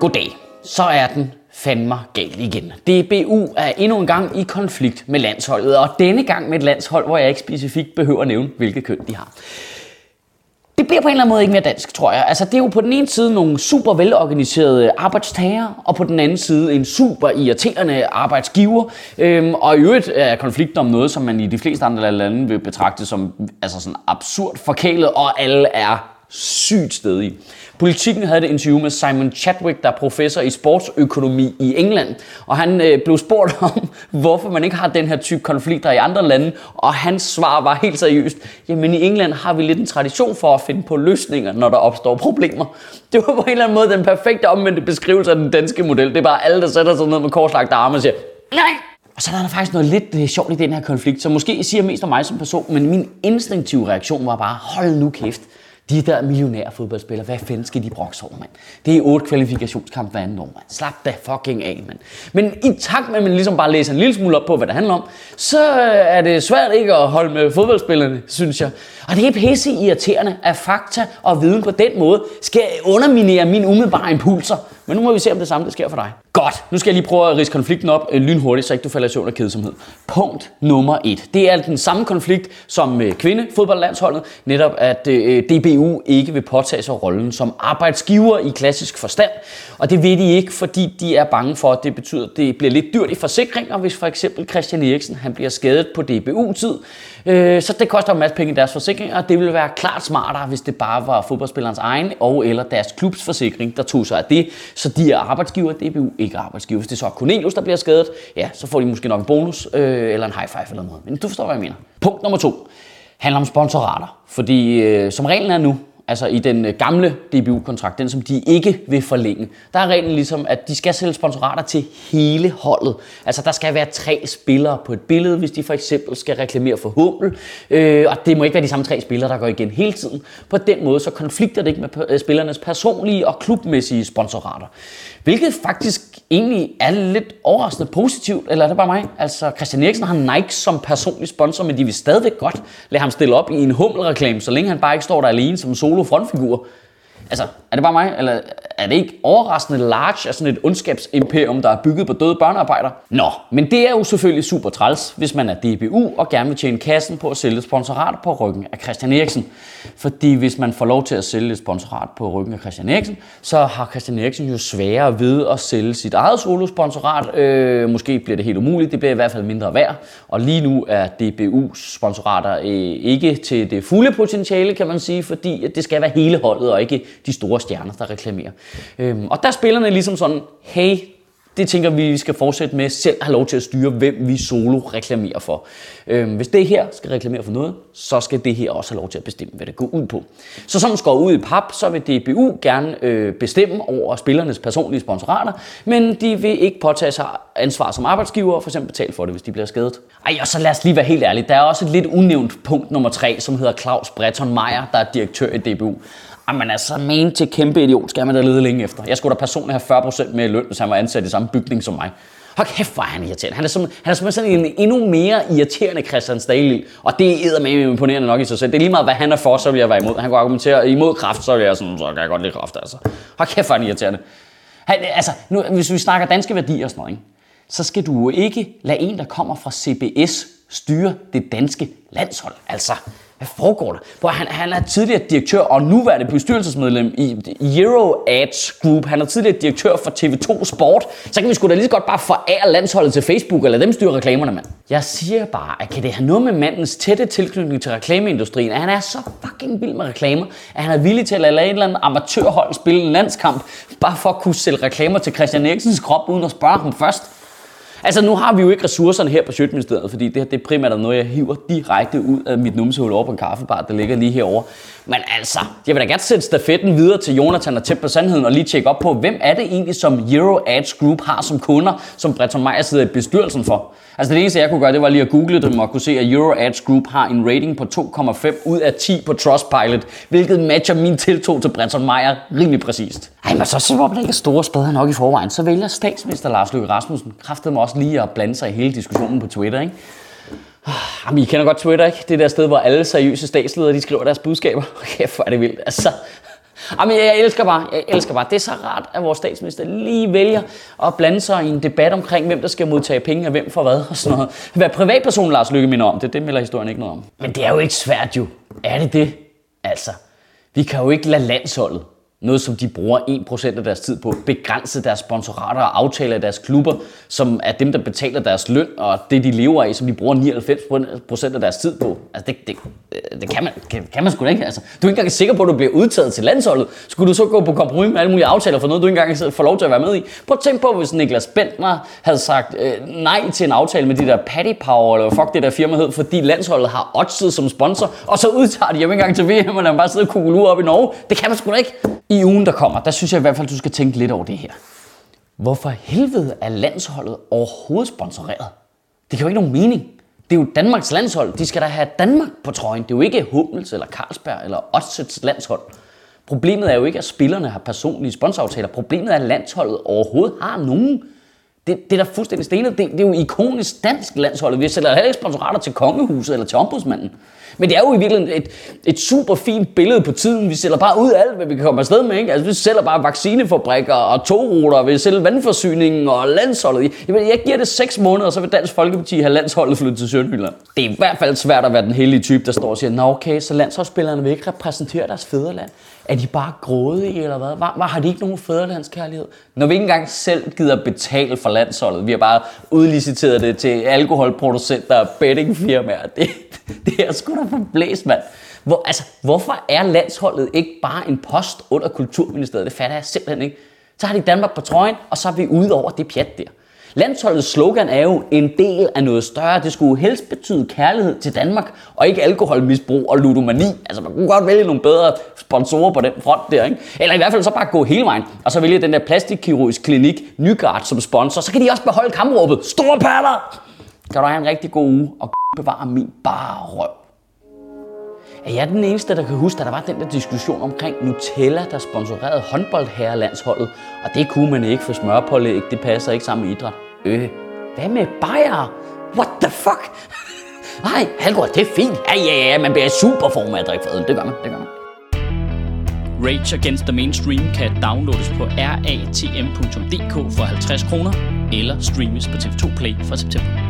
Goddag. Så er den fandme galt igen. DBU er endnu en gang i konflikt med landsholdet, og denne gang med et landshold, hvor jeg ikke specifikt behøver at nævne, hvilket køn de har. Det bliver på en eller anden måde ikke mere dansk, tror jeg. Altså, det er jo på den ene side nogle super velorganiserede arbejdstager, og på den anden side en super irriterende arbejdsgiver. Øhm, og i øvrigt er konflikter om noget, som man i de fleste andre lande vil betragte som altså sådan absurd forkælet, og alle er sygt stedig. Politikken havde et interview med Simon Chadwick, der er professor i sportsøkonomi i England, og han øh, blev spurgt om, hvorfor man ikke har den her type konflikter i andre lande, og hans svar var helt seriøst, jamen i England har vi lidt en tradition for at finde på løsninger, når der opstår problemer. Det var på en eller anden måde den perfekte omvendte beskrivelse af den danske model. Det er bare alle, der sætter sig ned med korslagt arme og siger, nej, og så er der faktisk noget lidt øh, sjovt i den her konflikt, som måske siger mest om mig som person, men min instinktive reaktion var bare, hold nu kæft. De der millionære fodboldspillere, hvad fanden skal de brokse over, mand? Det er otte kvalifikationskampe hver anden år, mand. Slap da fucking af, mand. Men i takt med, at man ligesom bare læser en lille smule op på, hvad det handler om, så øh, er det svært ikke at holde med fodboldspillerne, synes jeg. Og det er pisse irriterende, at fakta og viden på den måde skal underminere mine umiddelbare impulser. Men nu må vi se, om det samme det sker for dig. Godt, nu skal jeg lige prøve at rise konflikten op øh, lynhurtigt, så ikke du falder i søvn af kedsomhed. Punkt nummer et. Det er altså den samme konflikt som kvinde, kvindefodboldlandsholdet. Netop at øh, DBU ikke vil påtage sig rollen som arbejdsgiver i klassisk forstand. Og det vil de ikke, fordi de er bange for, at det betyder, at det bliver lidt dyrt i forsikringer, hvis for eksempel Christian Eriksen han bliver skadet på DBU-tid. Så det koster en masse penge i deres forsikringer, og det ville være klart smartere, hvis det bare var fodboldspillerens egen og eller deres klubs forsikring, der tog sig af det. Så de er arbejdsgiver, DBU ikke arbejdsgiver. Hvis det så er Cornelius, der bliver skadet, ja, så får de måske nok en bonus øh, eller en high five eller noget. Men du forstår, hvad jeg mener. Punkt nummer to handler om sponsorater. Fordi øh, som reglen er nu, altså i den øh, gamle DBU-kontrakt, den som de ikke vil forlænge, der er reglen ligesom, at de skal sælge sponsorater til hele holdet. Altså der skal være tre spillere på et billede, hvis de for eksempel skal reklamere for Hummel, øh, og det må ikke være de samme tre spillere, der går igen hele tiden. På den måde så konflikter det ikke med øh, spillernes personlige og klubmæssige sponsorater. Hvilket faktisk egentlig er lidt overraskende positivt, eller er det bare mig? Altså Christian Eriksen har Nike som personlig sponsor, men de vil stadigvæk godt lade ham stille op i en Hummel-reklame, så længe han bare ikke står der alene som solo frontfigur. Altså, er det bare mig, eller er det ikke overraskende large af sådan et ondskabsimperium, der er bygget på døde børnearbejder? Nå, men det er jo selvfølgelig super træls, hvis man er DBU og gerne vil tjene kassen på at sælge sponsorat på ryggen af Christian Eriksen. Fordi hvis man får lov til at sælge et sponsorat på ryggen af Christian Eriksen, så har Christian Eriksen jo sværere ved at sælge sit eget solosponsorat. Øh, måske bliver det helt umuligt, det bliver i hvert fald mindre værd. Og lige nu er DBU's sponsorater øh, ikke til det fulde potentiale, kan man sige, fordi det skal være hele holdet og ikke de store stjerner, der reklamerer. Øhm, og der er spillerne ligesom sådan, hey, det tænker vi, vi skal fortsætte med selv at have lov til at styre, hvem vi solo reklamerer for. Øhm, hvis det her skal reklamere for noget, så skal det her også have lov til at bestemme, hvad det går ud på. Så som skal ud i pap, så vil DBU gerne øh, bestemme over spillernes personlige sponsorater, men de vil ikke påtage sig ansvar som arbejdsgiver og for eksempel betale for det, hvis de bliver skadet. Ej, og så lad os lige være helt ærlige. Der er også et lidt unævnt punkt nummer tre, som hedder Claus Breton Meyer, der er direktør i DBU. Jamen altså, men til kæmpe idiot skal man da lede længe efter. Jeg skulle da personligt have 40% mere løn, hvis han var ansat i samme bygning som mig. Hold kæft, hvor er han irriterende. Han er, som, han er som sådan en endnu mere irriterende Christian Stahli. Og det er med imponerende nok i sig selv. Det er lige meget, hvad han er for, så vil jeg være imod. Han kunne argumentere imod kraft, så vil jeg sådan, så kan jeg godt lide kraft, altså. Hold kæft, hvor er han irriterende. Han, altså, nu, hvis vi snakker danske værdier og sådan noget, ikke? så skal du jo ikke lade en, der kommer fra CBS, styre det danske landshold. Altså, hvad foregår der? For han, han er tidligere direktør og nuværende bestyrelsesmedlem i Euro Ads Group. Han er tidligere direktør for TV2 Sport. Så kan vi sgu da lige så godt bare forære landsholdet til Facebook, eller dem styre reklamerne, mand. Jeg siger bare, at kan det have noget med mandens tætte tilknytning til reklameindustrien, at han er så fucking vild med reklamer, at han er villig til at lade et eller andet amatørhold spille en landskamp, bare for at kunne sælge reklamer til Christian Eriksens krop, uden at spørge ham først. Altså, nu har vi jo ikke ressourcerne her på Sjøtministeriet, fordi det her det er primært noget, jeg hiver direkte ud af mit numsehul over på en kaffebar, der ligger lige herovre. Men altså, jeg vil da gerne sætte stafetten videre til Jonathan og tæt på sandheden og lige tjekke op på, hvem er det egentlig, som Euro Ads Group har som kunder, som Breton Meyer sidder i bestyrelsen for. Altså det eneste, jeg kunne gøre, det var lige at google dem og kunne se, at Euro Ads Group har en rating på 2,5 ud af 10 på Trustpilot, hvilket matcher min tiltro til Breton Meyer rimelig præcist. Ej, men så så var man ikke store spader nok i forvejen, så vælger statsminister Lars Løkke Rasmussen kraftedeme også lige at blande sig i hele diskussionen på Twitter, ikke? Ah, jamen, I kender godt Twitter, ikke? Det der sted, hvor alle seriøse statsledere, de skriver deres budskaber. Okay, hvor er det vildt. Altså, Jamen, jeg elsker bare, jeg elsker bare. Det er så rart, at vores statsminister lige vælger at blande sig i en debat omkring, hvem der skal modtage penge, og hvem for hvad, og sådan noget. Hvad privatpersonen Lars Lykke minder om, det, det melder historien ikke noget om. Men det er jo ikke svært jo. Er det det? Altså, vi kan jo ikke lade landsholdet noget som de bruger 1% af deres tid på, begrænse deres sponsorater og aftaler af deres klubber, som er dem, der betaler deres løn, og det, de lever af, som de bruger 99% af deres tid på. Altså, det, det, øh, det kan, man, kan, kan man sgu da ikke. Altså, du er ikke engang sikker på, at du bliver udtaget til landsholdet. Skulle du så gå på kompromis med alle mulige aftaler for noget, du ikke engang får lov til at være med i? Prøv at tænke på, hvis Niklas Bentner havde sagt øh, nej til en aftale med de der Paddy Power, eller fuck det der firma hed, fordi landsholdet har oddset som sponsor, og så udtager de ham ikke engang til VM, og bare sidder og op i Norge. Det kan man sgu da ikke i ugen, der kommer, der synes jeg i hvert fald, du skal tænke lidt over det her. Hvorfor helvede er landsholdet overhovedet sponsoreret? Det kan jo ikke nogen mening. Det er jo Danmarks landshold. De skal da have Danmark på trøjen. Det er jo ikke Hummels eller Carlsberg eller Odsets landshold. Problemet er jo ikke, at spillerne har personlige sponsoraftaler. Problemet er, at landsholdet overhovedet har nogen. Det, det er da fuldstændig stenet. Det, det er jo ikonisk dansk landshold. Vi sælger heller ikke sponsorater til kongehuset eller til ombudsmanden. Men det er jo i virkeligheden et, et super fint billede på tiden. Vi sælger bare ud alt, hvad vi kan komme afsted med. Ikke? Altså, vi sælger bare vaccinefabrikker og togruter, vi sælger vandforsyningen og landsholdet. Jeg, jeg giver det 6 måneder, så vil Dansk Folkeparti have landsholdet flyttet til Sønderjylland. Det er i hvert fald svært at være den heldige type, der står og siger, Nå okay, så landsholdsspillerne vil ikke repræsentere deres fædreland. Er de bare grådige, eller hvad? Var, var, har de ikke nogen fædrelandskærlighed? Når vi ikke engang selv gider betale for landsholdet, vi har bare udliciteret det til alkoholproducenter og bettingfirmaer. Det, det er sgu da forblæst, mand. Hvor, altså, hvorfor er landsholdet ikke bare en post under Kulturministeriet? Det fatter jeg simpelthen ikke. Så har de Danmark på trøjen, og så er vi ude over det pjat der. Landsholdets slogan er jo en del af noget større. Det skulle helst betyde kærlighed til Danmark, og ikke alkoholmisbrug og ludomani. Altså man kunne godt vælge nogle bedre sponsorer på den front der, ikke? Eller i hvert fald så bare gå hele vejen, og så vælge den der plastikkirurgisk klinik Nygaard som sponsor. Så kan de også beholde kampråbet. Store patter! Kan du have en rigtig god uge, og bevare min bare røv. Er jeg den eneste, der kan huske, at der var den der diskussion omkring Nutella, der sponsorerede håndboldherrelandsholdet, og det kunne man ikke, for smørpålæg, det passer ikke sammen med idræt. Øh, hvad med Bayer? What the fuck? Nej, alkohol, det er fint. Ja, ja, ja, man bliver super form af at drikke Det gør man, det gør man. Rage Against the Mainstream kan downloades på ratm.dk for 50 kroner, eller streames på TV2 Play fra september.